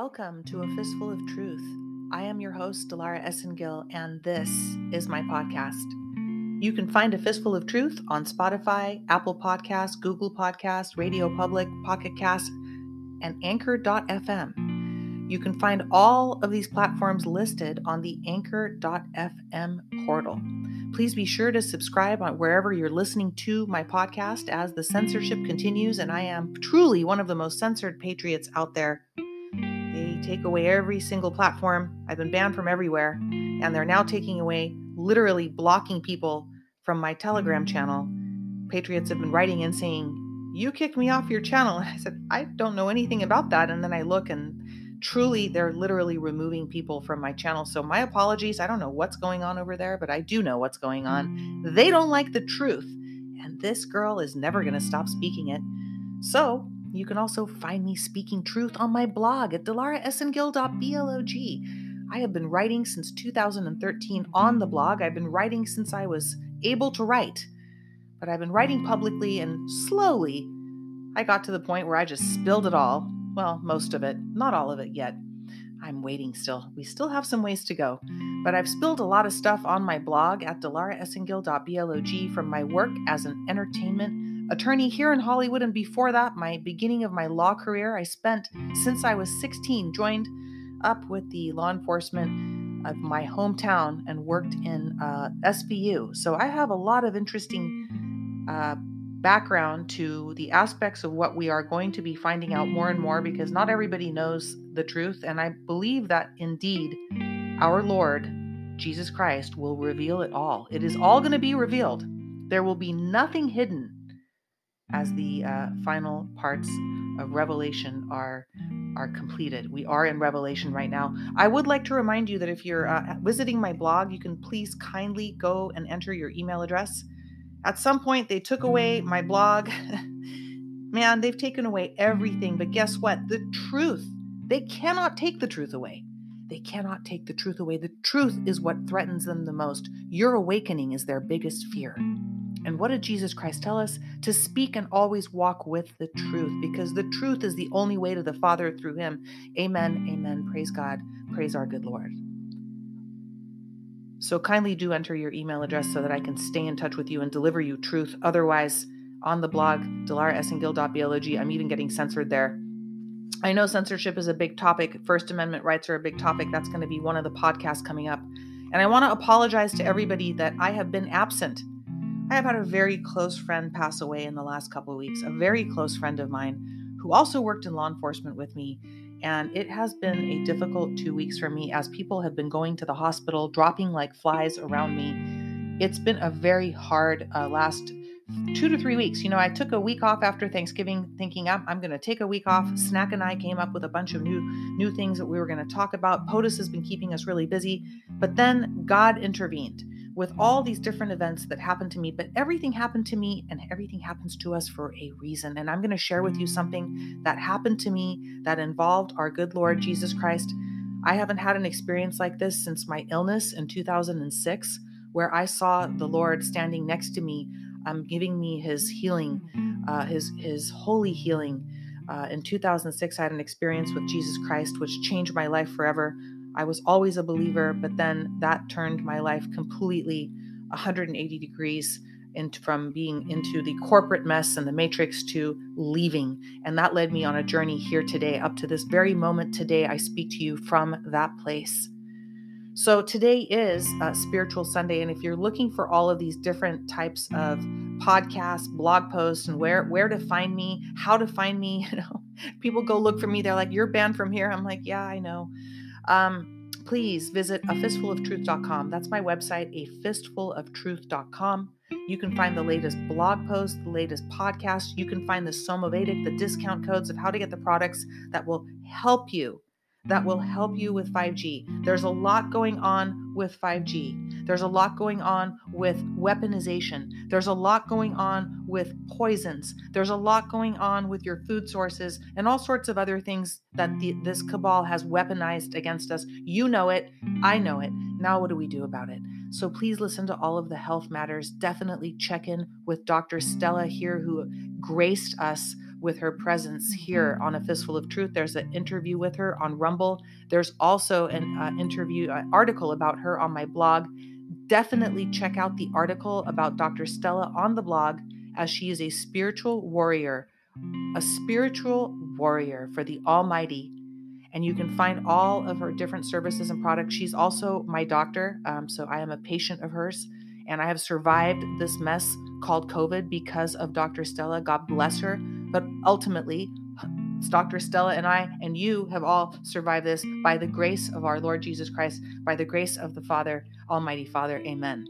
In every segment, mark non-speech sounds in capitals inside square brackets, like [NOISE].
welcome to A Fistful of Truth. I am your host, Dilara Esengil, and this is my podcast. You can find A Fistful of Truth on Spotify, Apple Podcasts, Google Podcasts, Radio Public, Pocket Cast, and Anchor.fm. You can find all of these platforms listed on the Anchor.fm portal. Please be sure to subscribe on wherever you're listening to my podcast as the censorship continues, and I am truly one of the most censored patriots out there take away every single platform. I've been banned from everywhere, and they're now taking away, literally blocking people from my Telegram channel. Patriots have been writing in saying, You kicked me off your channel. [LAUGHS] I said, I don't know anything about that. And then I look and truly they're literally removing people from my channel. So my apologies. I don't know what's going on over there, but I do know what's going on. They don't like the truth. And this girl is never going to stop speaking it. So you can also find me speaking truth on my blog at dilaraesengil.blog. I have been writing since 2013 on the blog. I've been writing since I was able to write. But I've been writing publicly and slowly I got to the point where I just spilled it all. Well, most of it, not all of it yet. I'm waiting still. We still have some ways to go. But I've spilled a lot of stuff on my blog at dilaraesengil.blog from my work as an entertainment attorney here in Hollywood, and before that, my beginning of my law career, I spent since I was 16, joined up with the law enforcement of my hometown and worked in uh, SVU. So I have a lot of interesting uh, background to the aspects of what we are going to be finding out more and more because not everybody knows the truth. And I believe that indeed our Lord, Jesus Christ, will reveal it all. It is all going to be revealed. There will be nothing hidden as the uh, final parts of Revelation are are completed. We are in Revelation right now. I would like to remind you that if you're uh, visiting my blog, you can please kindly go and enter your email address. At some point, they took away my blog. [LAUGHS] Man, they've taken away everything. But guess what? The truth, they cannot take the truth away. They cannot take the truth away. The truth is what threatens them the most. Your awakening is their biggest fear. And what did Jesus Christ tell us? To speak and always walk with the truth, because the truth is the only way to the Father through Him. Amen. Amen. Praise God. Praise our good Lord. So kindly do enter your email address so that I can stay in touch with you and deliver you truth. Otherwise, on the blog, dilaraesengil.blog, I'm even getting censored there. I know censorship is a big topic. First Amendment rights are a big topic. That's going to be one of the podcasts coming up. And I want to apologize to everybody that I have been absent I have had a very close friend pass away in the last couple of weeks, a very close friend of mine who also worked in law enforcement with me. And it has been a difficult two weeks for me as people have been going to the hospital, dropping like flies around me. It's been a very hard uh, last two to three weeks. You know, I took a week off after Thanksgiving, thinking I'm, I'm going to take a week off. Snack and I came up with a bunch of new new things that we were going to talk about. POTUS has been keeping us really busy, but then God intervened with all these different events that happened to me, but everything happened to me and everything happens to us for a reason. And I'm going to share with you something that happened to me that involved our good Lord Jesus Christ. I haven't had an experience like this since my illness in 2006, where I saw the Lord standing next to me, um, giving me his healing, uh, his, his holy healing. Uh, in 2006, I had an experience with Jesus Christ, which changed my life forever. I was always a believer, but then that turned my life completely 180 degrees into, from being into the corporate mess and the matrix to leaving. And that led me on a journey here today, up to this very moment today. I speak to you from that place. So today is Spiritual Sunday, and if you're looking for all of these different types of podcasts, blog posts, and where where to find me, how to find me, [LAUGHS] you know, people go look for me. They're like, "You're banned from here." I'm like, "Yeah, I know." Um, please visit a fistfuloftruth.com. That's my website, a fistfuloftruth.com. You can find the latest blog posts, the latest podcast. You can find the Somavedic, the discount codes of how to get the products that will help you that will help you with 5G. There's a lot going on with 5G. There's a lot going on with weaponization. There's a lot going on with poisons. There's a lot going on with your food sources and all sorts of other things that the, this cabal has weaponized against us. You know it. I know it. Now, what do we do about it? So please listen to all of the health matters. Definitely check in with Dr. Stella here, who graced us with her presence here on A Fistful of Truth. There's an interview with her on Rumble. There's also an uh, interview uh, article about her on my blog. Definitely check out the article about Dr. Stella on the blog as she is a spiritual warrior, a spiritual warrior for the Almighty. And you can find all of her different services and products. She's also my doctor, um, so I am a patient of hers. And I have survived this mess called COVID because of Dr. Stella. God bless her. But ultimately, Dr. Stella and I, and you have all survived this by the grace of our Lord Jesus Christ, by the grace of the Father, Almighty Father. Amen.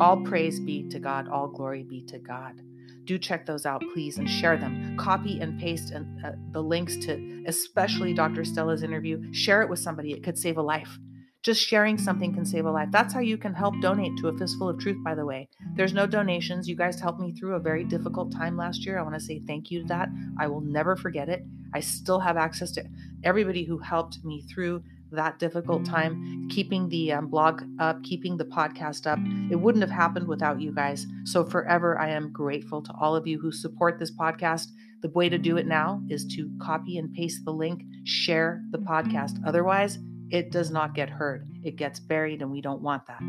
All praise be to God, all glory be to God. Do check those out, please, and share them. Copy and paste and, uh, the links to, especially Dr. Stella's interview. Share it with somebody, it could save a life. Just sharing something can save a life. That's how you can help donate to a fistful of truth, by the way. There's no donations. You guys helped me through a very difficult time last year. I want to say thank you to that. I will never forget it. I still have access to everybody who helped me through that difficult time, keeping the um, blog up, keeping the podcast up. It wouldn't have happened without you guys. So, forever, I am grateful to all of you who support this podcast. The way to do it now is to copy and paste the link, share the podcast. Otherwise, it does not get heard, it gets buried, and we don't want that.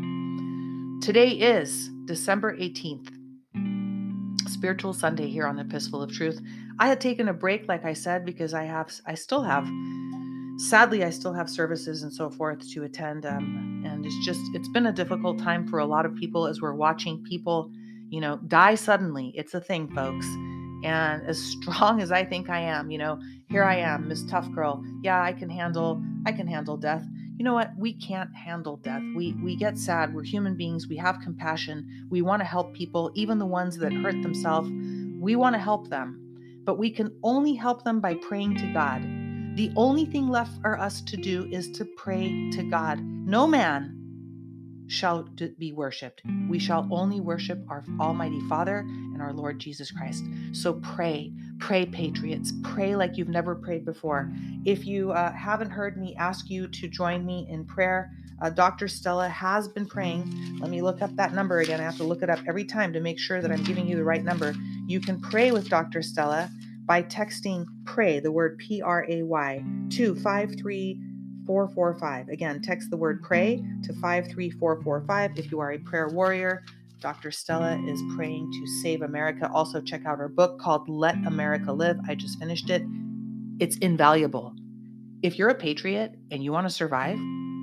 Today is December 18th, Spiritual Sunday here on the Fistful of Truth. I had taken a break, like I said, because I have, I still have, sadly, I still have services and so forth to attend. Um, and it's just, it's been a difficult time for a lot of people as we're watching people, you know, die suddenly. It's a thing, folks. And as strong as I think I am, you know, here I am, Miss Tough Girl. Yeah, I can handle I can handle death. You know what? We can't handle death. We we get sad. We're human beings. We have compassion. We want to help people, even the ones that hurt themselves. We want to help them. But we can only help them by praying to God. The only thing left for us to do is to pray to God. No man shall be worshiped. We shall only worship our Almighty Father and our Lord Jesus Christ. So pray, pray, patriots. Pray like you've never prayed before. If you uh, haven't heard me ask you to join me in prayer, uh, Dr. Stella has been praying. Let me look up that number again. I have to look it up every time to make sure that I'm giving you the right number. You can pray with Dr. Stella by texting pray, the word P R A Y, to 533 445. Again, text the word pray to 53445 if you are a prayer warrior. Dr. Stella is praying to save America. Also, check out her book called Let America Live. I just finished it. It's invaluable. If you're a patriot and you want to survive,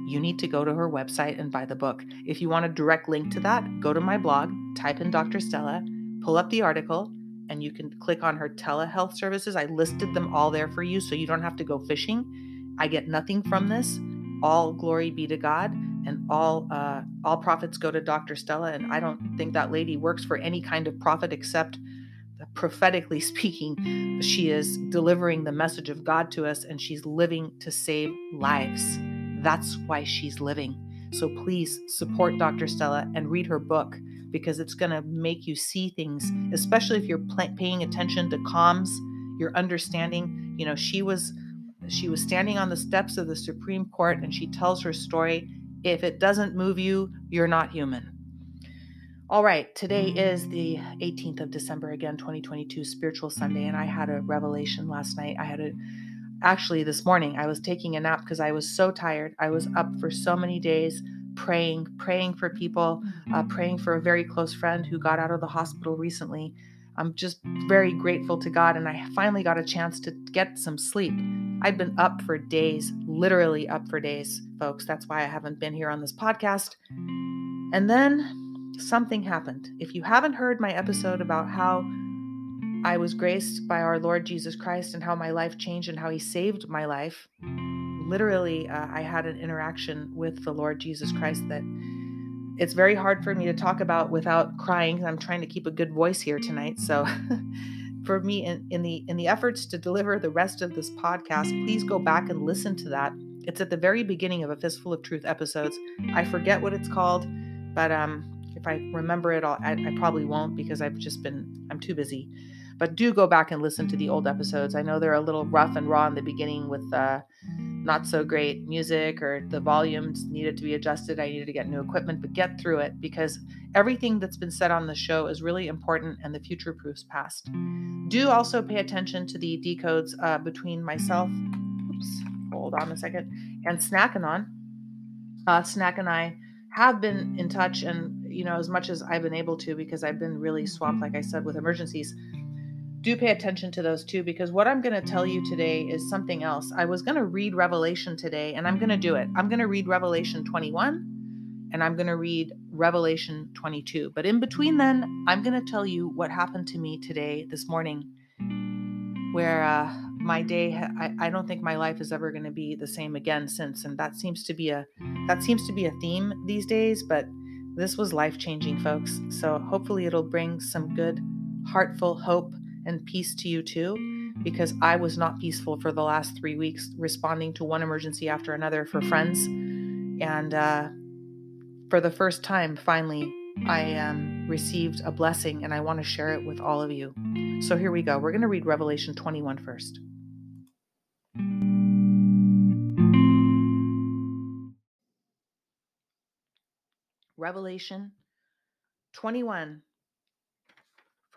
you need to go to her website and buy the book. If you want a direct link to that, go to my blog, type in Dr. Stella, pull up the article, and you can click on her telehealth services. I listed them all there for you so you don't have to go fishing I get nothing from this. All glory be to God, and all uh, all profits go to Dr. Stella. And I don't think that lady works for any kind of profit except prophetically [LAUGHS] speaking, she is delivering the message of God to us, and she's living to save lives. That's why she's living. So please support Dr. Stella and read her book because it's going to make you see things, especially if you're paying attention to comms, you're understanding. You know, she was she was standing on the steps of the Supreme Court and she tells her story. If it doesn't move you, you're not human. All right, today is the 18th of December, again, 2022, Spiritual Sunday, and I had a revelation last night. I had a actually this morning, I was taking a nap because I was so tired. I was up for so many days praying, praying for people, uh, praying for a very close friend who got out of the hospital recently. I'm just very grateful to God, and I finally got a chance to get some sleep. I've been up for days, literally up for days, folks. That's why I haven't been here on this podcast. And then something happened. If you haven't heard my episode about how I was graced by our Lord Jesus Christ and how my life changed and how he saved my life, literally, uh, I had an interaction with the Lord Jesus Christ that it's very hard for me to talk about without crying. I'm trying to keep a good voice here tonight. So [LAUGHS] for me in, in the in the efforts to deliver the rest of this podcast, please go back and listen to that. It's at the very beginning of a Fistful of Truth episodes. I forget what it's called, but um, if I remember it, I'll, I, I probably won't because I've just been I'm too busy. But do go back and listen to the old episodes. I know they're a little rough and raw in the beginning with uh, not so great music or the volumes needed to be adjusted. I needed to get new equipment, but get through it because everything that's been said on the show is really important and the future proofs past. Do also pay attention to the decodes uh, between myself, oops, hold on a second, and Snackanon. Uh, Snack and I have been in touch, and you know, as much as I've been able to, because I've been really swamped, like I said, with emergencies do pay attention to those too, because what I'm going to tell you today is something else. I was going to read Revelation today, and I'm going to do it. I'm going to read Revelation 21 and I'm going to read Revelation 22. But in between then, I'm going to tell you what happened to me today, this morning, where uh, my day, I, I don't think my life is ever going to be the same again since. And that seems to be a, that seems to be a theme these days, but this was life changing, folks. So hopefully it'll bring some good, heartful hope and peace to you too, because I was not peaceful for the last three weeks, responding to one emergency after another for friends. And uh, for the first time, finally, I um, received a blessing, and I want to share it with all of you. So here we go. We're going to read Revelation 21 first. Revelation 21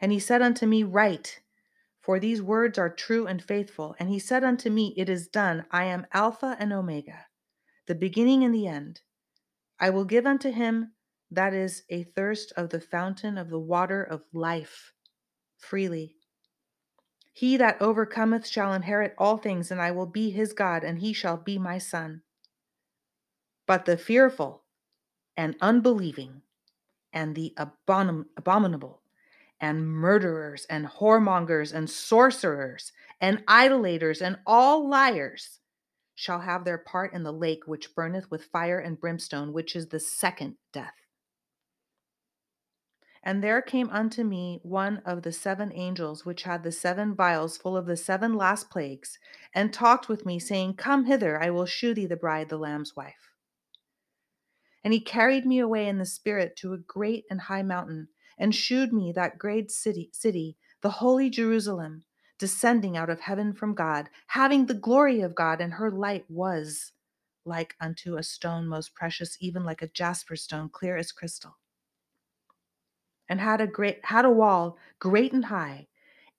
And he said unto me, Write, for these words are true and faithful. And he said unto me, It is done. I am Alpha and Omega, the beginning and the end. I will give unto him that is a thirst of the fountain of the water of life freely. He that overcometh shall inherit all things, and I will be his God, and he shall be my son. But the fearful and unbelieving and the abomin- abominable and murderers and whoremongers and sorcerers and idolaters and all liars shall have their part in the lake which burneth with fire and brimstone, which is the second death. And there came unto me one of the seven angels which had the seven vials full of the seven last plagues, and talked with me, saying, Come hither, I will shew thee the bride, the Lamb's wife. And he carried me away in the spirit to a great and high mountain and shewed me that great city, city, the holy Jerusalem, descending out of heaven from God, having the glory of God, and her light was like unto a stone most precious, even like a jasper stone, clear as crystal. And had a great had a wall great and high,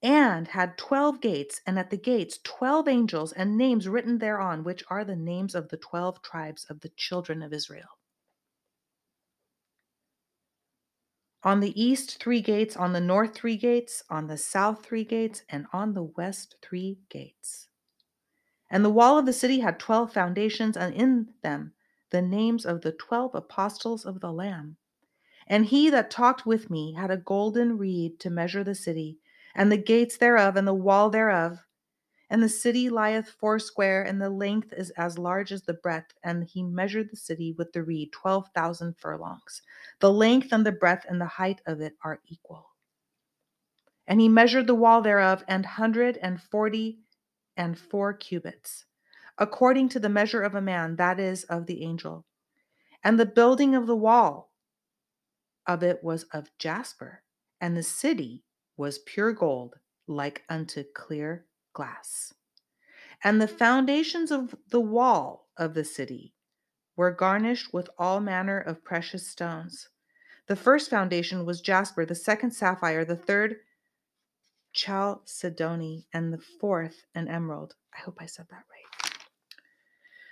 and had twelve gates, and at the gates twelve angels, and names written thereon, which are the names of the twelve tribes of the children of Israel. On the east, three gates, on the north, three gates, on the south, three gates, and on the west, three gates. And the wall of the city had twelve foundations, and in them the names of the twelve apostles of the Lamb. And he that talked with me had a golden reed to measure the city, and the gates thereof, and the wall thereof, and the city lieth foursquare, and the length is as large as the breadth. And he measured the city with the reed, twelve thousand furlongs. The length and the breadth and the height of it are equal. And he measured the wall thereof, and hundred and forty and four cubits, according to the measure of a man, that is, of the angel. And the building of the wall of it was of jasper, and the city was pure gold, like unto clear glass. And the foundations of the wall of the city were garnished with all manner of precious stones. The first foundation was jasper, the second sapphire, the third chalcedony, and the fourth an emerald. I hope I said that right.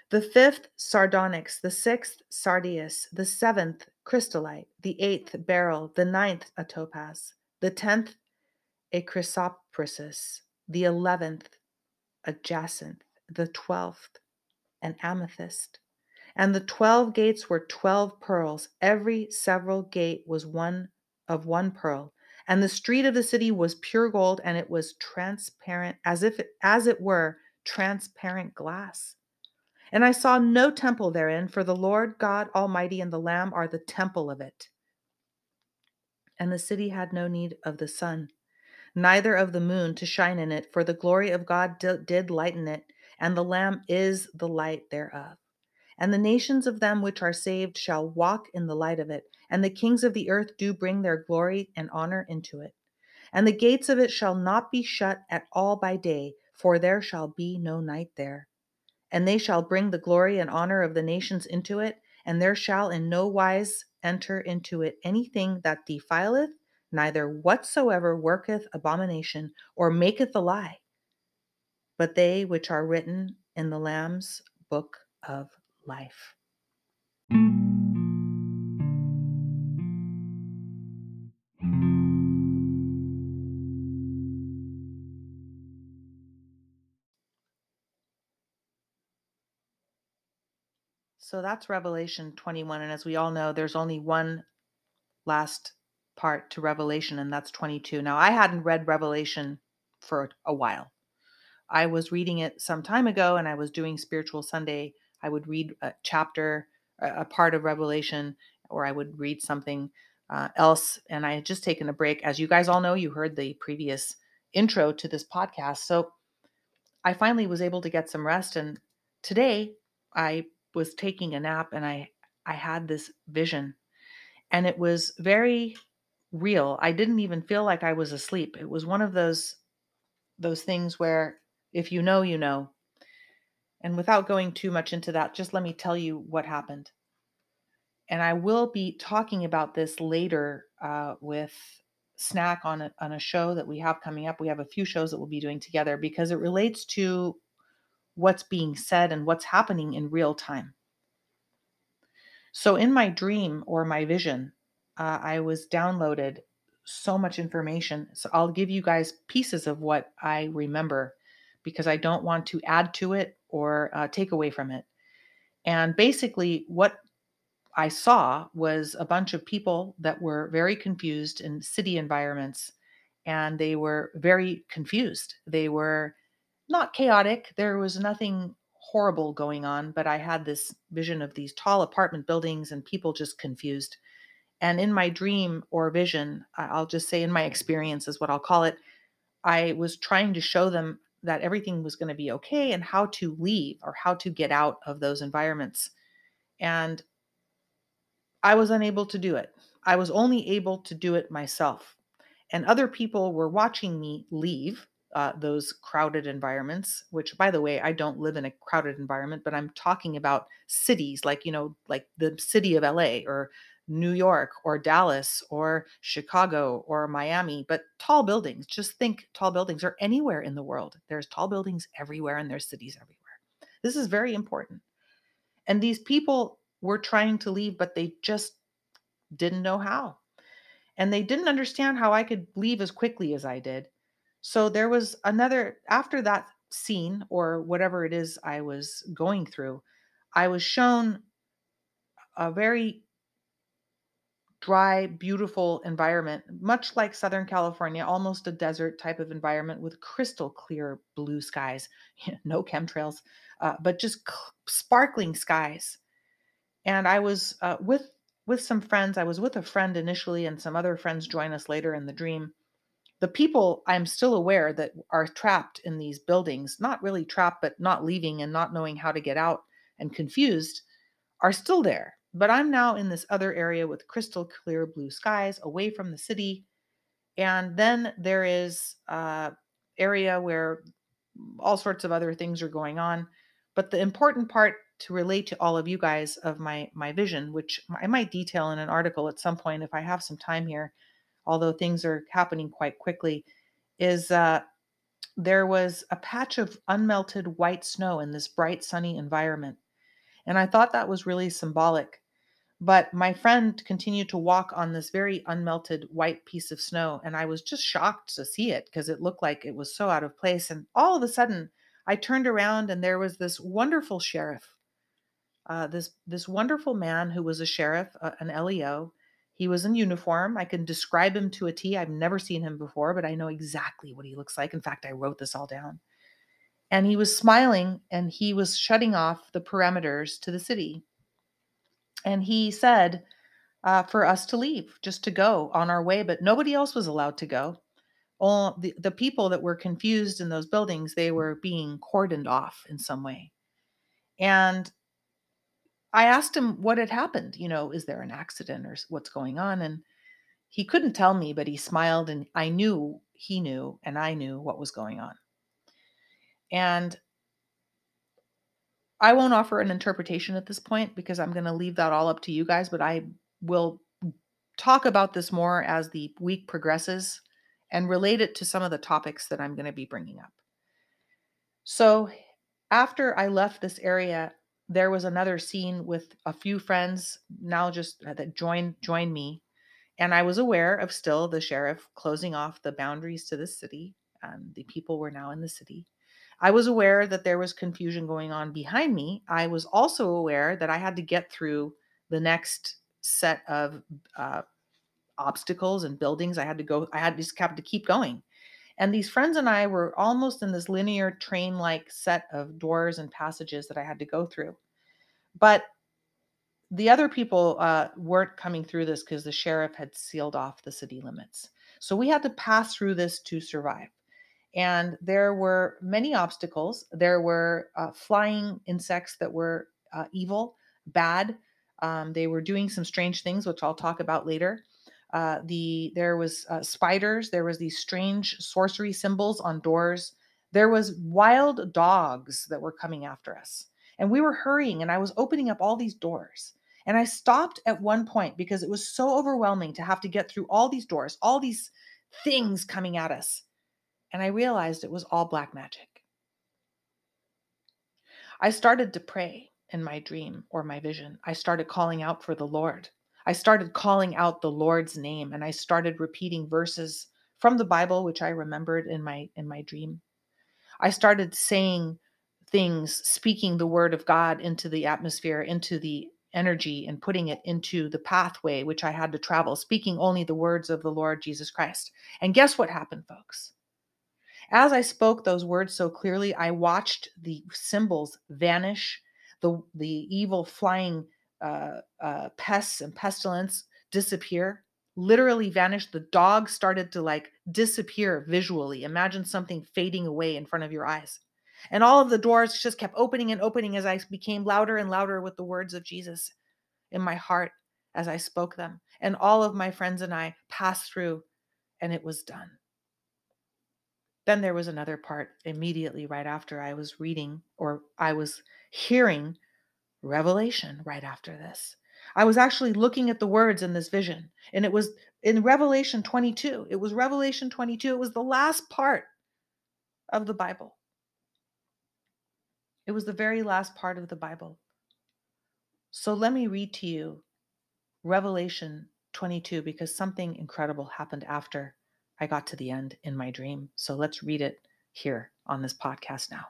the fifth sardonyx, the sixth sardius, the seventh crystallite, the eighth beryl, the ninth a topaz, the tenth a chrysoprasus, the eleventh a jacinth, the twelfth an amethyst. And the twelve gates were twelve pearls. Every several gate was one of one pearl. And the street of the city was pure gold, and it was transparent, as if it, as it were transparent glass. And I saw no temple therein, for the Lord God Almighty and the Lamb are the temple of it. And the city had no need of the sun, neither of the moon to shine in it, for the glory of God d- did lighten it, and the Lamb is the light thereof. And the nations of them which are saved shall walk in the light of it, and the kings of the earth do bring their glory and honor into it. And the gates of it shall not be shut at all by day, for there shall be no night there. And they shall bring the glory and honor of the nations into it, and there shall in no wise enter into it anything that defileth, neither whatsoever worketh abomination or maketh a lie, but they which are written in the Lamb's book of life. So that's Revelation 21. And as we all know, there's only one last part to Revelation, and that's 22. Now, I hadn't read Revelation for a while. I was reading it some time ago and I was doing Spiritual Sunday. I would read a chapter, a part of Revelation, or I would read something uh, else. And I had just taken a break. As you guys all know, you heard the previous intro to this podcast. So I finally was able to get some rest. And today I was taking a nap and I I had this vision and it was very real. I didn't even feel like I was asleep. It was one of those those things where if you know, you know. And without going too much into that, just let me tell you what happened. And I will be talking about this later uh, with Snack on a, on a show that we have coming up. We have a few shows that we'll be doing together because it relates to what's being said and what's happening in real time. So, in my dream or my vision, uh, I was downloaded so much information. So, I'll give you guys pieces of what I remember because I don't want to add to it or uh, take away from it. And basically, what I saw was a bunch of people that were very confused in city environments and they were very confused. They were not chaotic. There was nothing horrible going on, but I had this vision of these tall apartment buildings and people just confused. And in my dream or vision, I'll just say in my experience is what I'll call it, I was trying to show them that everything was going to be okay and how to leave or how to get out of those environments. And I was unable to do it. I was only able to do it myself. And other people were watching me leave uh, those crowded environments, which, by the way, I don't live in a crowded environment, but I'm talking about cities like, you know, like the city of LA or New York or Dallas or Chicago or Miami, but tall buildings. Just think tall buildings are anywhere in the world. There's tall buildings everywhere and there's cities everywhere. This is very important. And these people were trying to leave, but they just didn't know how. And they didn't understand how I could leave as quickly as I did. So there was another, after that scene or whatever it is I was going through, I was shown a very dry, beautiful environment, much like Southern California, almost a desert type of environment with crystal clear blue skies, [LAUGHS] no chemtrails, uh, but just sparkling skies. And I was uh, with with some friends. I was with a friend initially, and some other friends join us later in the dream. The people I'm still aware that are trapped in these buildings, not really trapped, but not leaving and not knowing how to get out and confused, are still there. But I'm now in this other area with crystal clear blue skies away from the city. And then there is a area where all sorts of other things are going on. But the important part to relate to all of you guys of my my vision, which I might detail in an article at some point if I have some time here, although things are happening quite quickly, is uh, there was a patch of unmelted white snow in this bright sunny environment And I thought that was really symbolic. But my friend continued to walk on this very unmelted white piece of snow. And I was just shocked to see it because it looked like it was so out of place. And all of a sudden, I turned around and there was this wonderful sheriff, uh, this this wonderful man who was a sheriff, uh, an LEO. He was in uniform. I can describe him to a T. I've never seen him before, but I know exactly what he looks like. In fact, I wrote this all down. And he was smiling and he was shutting off the perimeters to the city. And he said uh, for us to leave, just to go on our way, but nobody else was allowed to go. All the, the people that were confused in those buildings, they were being cordoned off in some way. And I asked him what had happened. You know, is there an accident or what's going on? And he couldn't tell me, but he smiled, and I knew he knew, and I knew what was going on. And I won't offer an interpretation at this point because I'm going to leave that all up to you guys, but I will talk about this more as the week progresses and relate it to some of the topics that I'm going to be bringing up. So, after I left this area, there was another scene with a few friends now just uh, that joined joined me and I was aware of still the sheriff closing off the boundaries to the city and the people were now in the city. I was aware that there was confusion going on behind me. I was also aware that I had to get through the next set of uh, obstacles and buildings. I had to go, I had just have to keep going. And these friends and I were almost in this linear train like set of doors and passages that I had to go through. But the other people uh, weren't coming through this because the sheriff had sealed off the city limits. So we had to pass through this to survive. And there were many obstacles. There were uh, flying insects that were uh, evil, bad. Um, they were doing some strange things, which I'll talk about later. Uh, the there was uh, spiders. There was these strange sorcery symbols on doors. There was wild dogs that were coming after us, and we were hurrying. And I was opening up all these doors. And I stopped at one point because it was so overwhelming to have to get through all these doors, all these things coming at us and I realized it was all black magic. I started to pray in my dream or my vision. I started calling out for the Lord. I started calling out the Lord's name and I started repeating verses from the Bible which I remembered in my in my dream. I started saying things, speaking the word of God into the atmosphere, into the energy and putting it into the pathway which I had to travel, speaking only the words of the Lord Jesus Christ. And guess what happened, folks? As I spoke those words so clearly, I watched the symbols vanish, the, the evil flying uh, uh, pests and pestilence disappear, literally vanish. The dog started to like disappear visually. Imagine something fading away in front of your eyes. And all of the doors just kept opening and opening as I became louder and louder with the words of Jesus in my heart as I spoke them. And all of my friends and I passed through, and it was done. Then there was another part immediately right after I was reading or I was hearing Revelation right after this. I was actually looking at the words in this vision, and it was in Revelation 22. It was Revelation 22. It was the last part of the Bible. It was the very last part of the Bible. So let me read to you Revelation 22 because something incredible happened after I got to the end in my dream. So let's read it here on this podcast now.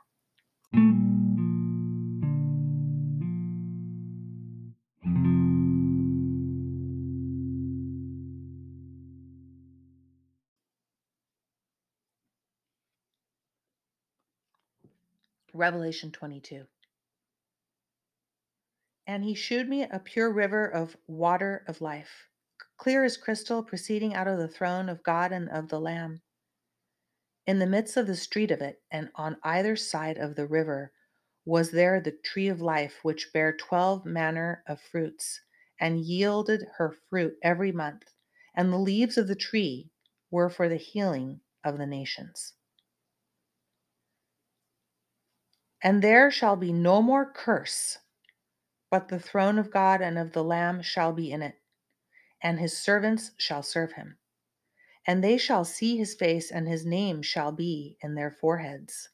Revelation 22. And he shewed me a pure river of water of life clear as crystal, proceeding out of the throne of God and of the Lamb. In the midst of the street of it, and on either side of the river, was there the tree of life, which bare twelve manner of fruits, and yielded her fruit every month. And the leaves of the tree were for the healing of the nations. And there shall be no more curse, but the throne of God and of the Lamb shall be in it and his servants shall serve him. And they shall see his face, and his name shall be in their foreheads.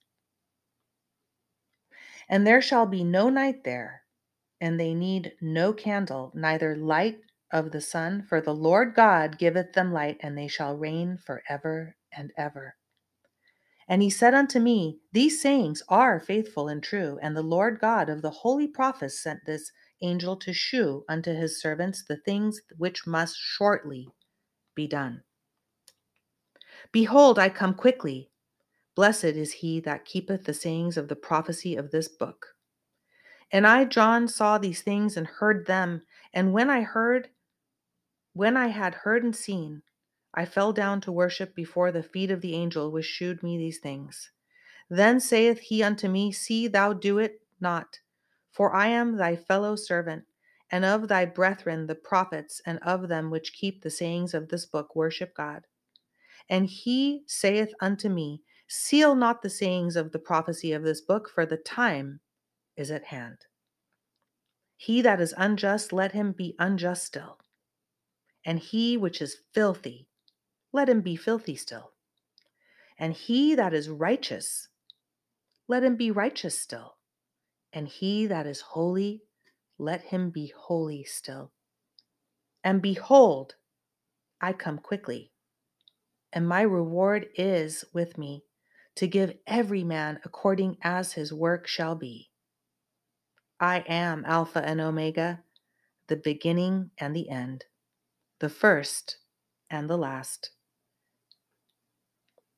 And there shall be no night there, and they need no candle, neither light of the sun, for the Lord God giveth them light, and they shall reign for ever and ever. And he said unto me, These sayings are faithful and true, and the Lord God of the holy prophets sent this angel to shew unto his servants the things which must shortly be done. Behold, I come quickly. Blessed is he that keepeth the sayings of the prophecy of this book. And I, John, saw these things and heard them. And when I heard, when I had heard and seen, I fell down to worship before the feet of the angel which shewed me these things. Then saith he unto me, See thou do it not, for I am thy fellow servant, and of thy brethren the prophets, and of them which keep the sayings of this book worship God. And he saith unto me, Seal not the sayings of the prophecy of this book, for the time is at hand. He that is unjust, let him be unjust still. And he which is filthy, let him be filthy still. And he that is righteous, let him be righteous still. And he that is holy, let him be holy still. And behold, I come quickly, and my reward is with me to give every man according as his work shall be. I am Alpha and Omega, the beginning and the end, the first and the last.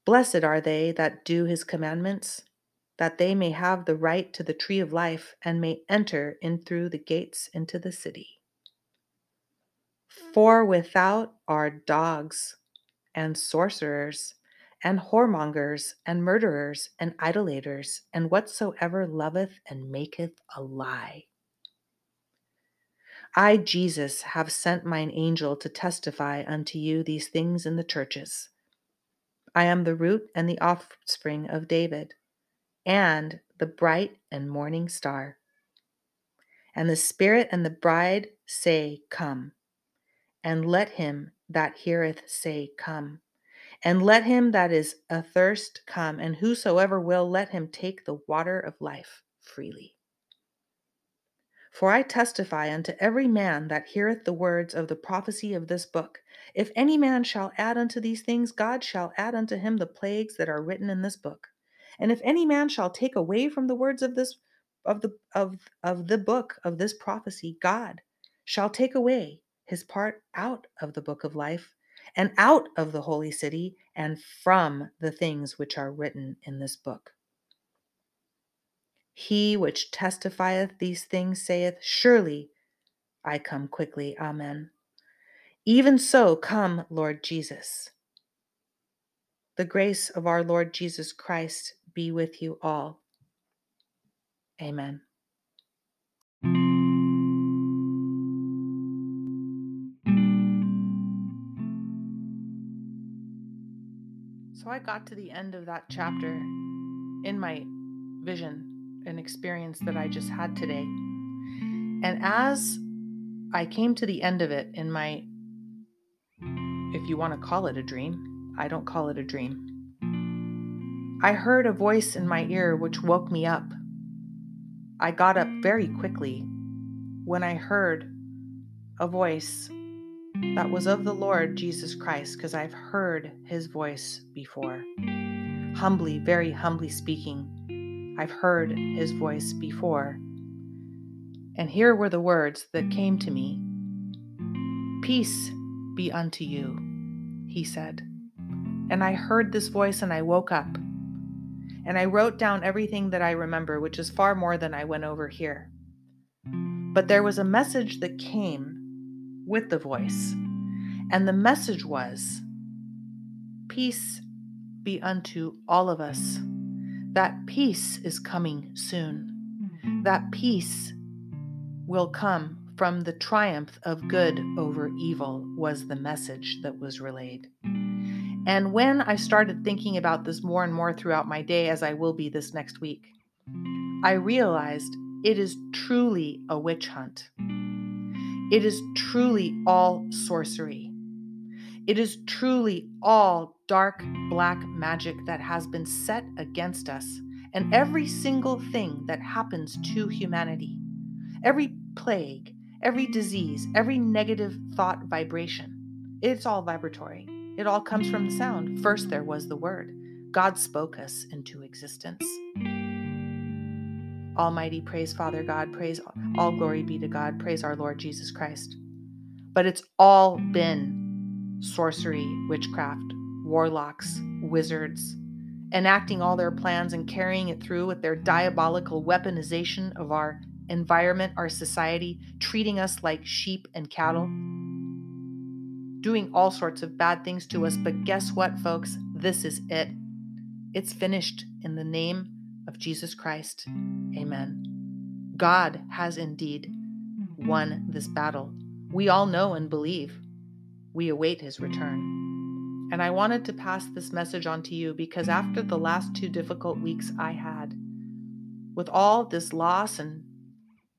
Blessed are they that do his commandments, that they may have the right to the tree of life and may enter in through the gates into the city. For without are dogs and sorcerers and whoremongers, and murderers, and idolaters, and whatsoever loveth and maketh a lie. I, Jesus, have sent mine angel to testify unto you these things in the churches. I am the root and the offspring of David, and the bright and morning star. And the Spirit and the bride say, Come. And let him that heareth say, Come. And let him that is athirst come, and whosoever will, let him take the water of life freely. For I testify unto every man that heareth the words of the prophecy of this book if any man shall add unto these things, God shall add unto him the plagues that are written in this book. And if any man shall take away from the words of this of the of of the book of this prophecy, God shall take away his part out of the book of life and out of the holy city and from the things which are written in this book. He which testifieth these things saith, Surely I come quickly. Amen. Even so, come, Lord Jesus. The grace of our Lord Jesus Christ be with you all. Amen. So I got to the end of that chapter in my vision and experience that I just had today. And as I came to the end of it in my, if you want to call it a dream, I don't call it a dream. I heard a voice in my ear which woke me up. I got up very quickly when I heard a voice that was of the Lord Jesus Christ, because I've heard his voice before. Humbly, very humbly speaking, I've heard his voice before. And here were the words that came to me Peace be unto you, he said. And I heard this voice and I woke up. And I wrote down everything that I remember, which is far more than I went over here. But there was a message that came with the voice. And the message was Peace be unto all of us. That peace is coming soon. That peace will come from the triumph of good over evil, was the message that was relayed. And when I started thinking about this more and more throughout my day, as I will be this next week, I realized it is truly a witch hunt. It is truly all sorcery. It is truly all dark black magic that has been set against us and every single thing that happens to humanity. Every plague, every disease, every negative thought vibration. It's all vibratory. It all comes from the sound. First, there was the word. God spoke us into existence. Almighty, praise Father God, praise all glory be to God, praise our Lord Jesus Christ. But it's all been sorcery, witchcraft, warlocks, wizards, enacting all their plans and carrying it through with their diabolical weaponization of our environment, our society, treating us like sheep and cattle, doing all sorts of bad things to us. But guess what, folks? This is it. It's finished in the name of Jesus Christ. Amen. God has indeed won this battle. We all know and believe. We await his return. And I wanted to pass this message on to you because after the last two difficult weeks I had, with all this loss and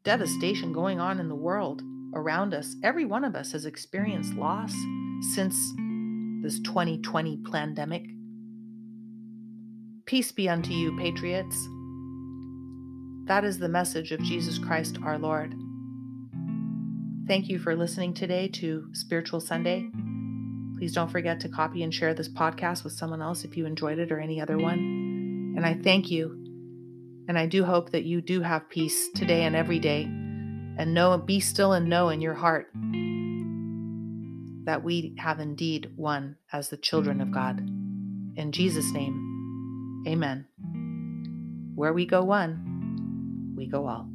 devastation going on in the world around us, every one of us has experienced loss since this 2020 pandemic. Peace be unto you, patriots. That is the message of Jesus Christ our Lord. Thank you for listening today to Spiritual Sunday. Please don't forget to copy and share this podcast with someone else if you enjoyed it or any other one. And I thank you. And I do hope that you do have peace today and every day. And know be still and know in your heart that we have indeed won as the children of God. In Jesus' name, amen. Where we go one, we go all.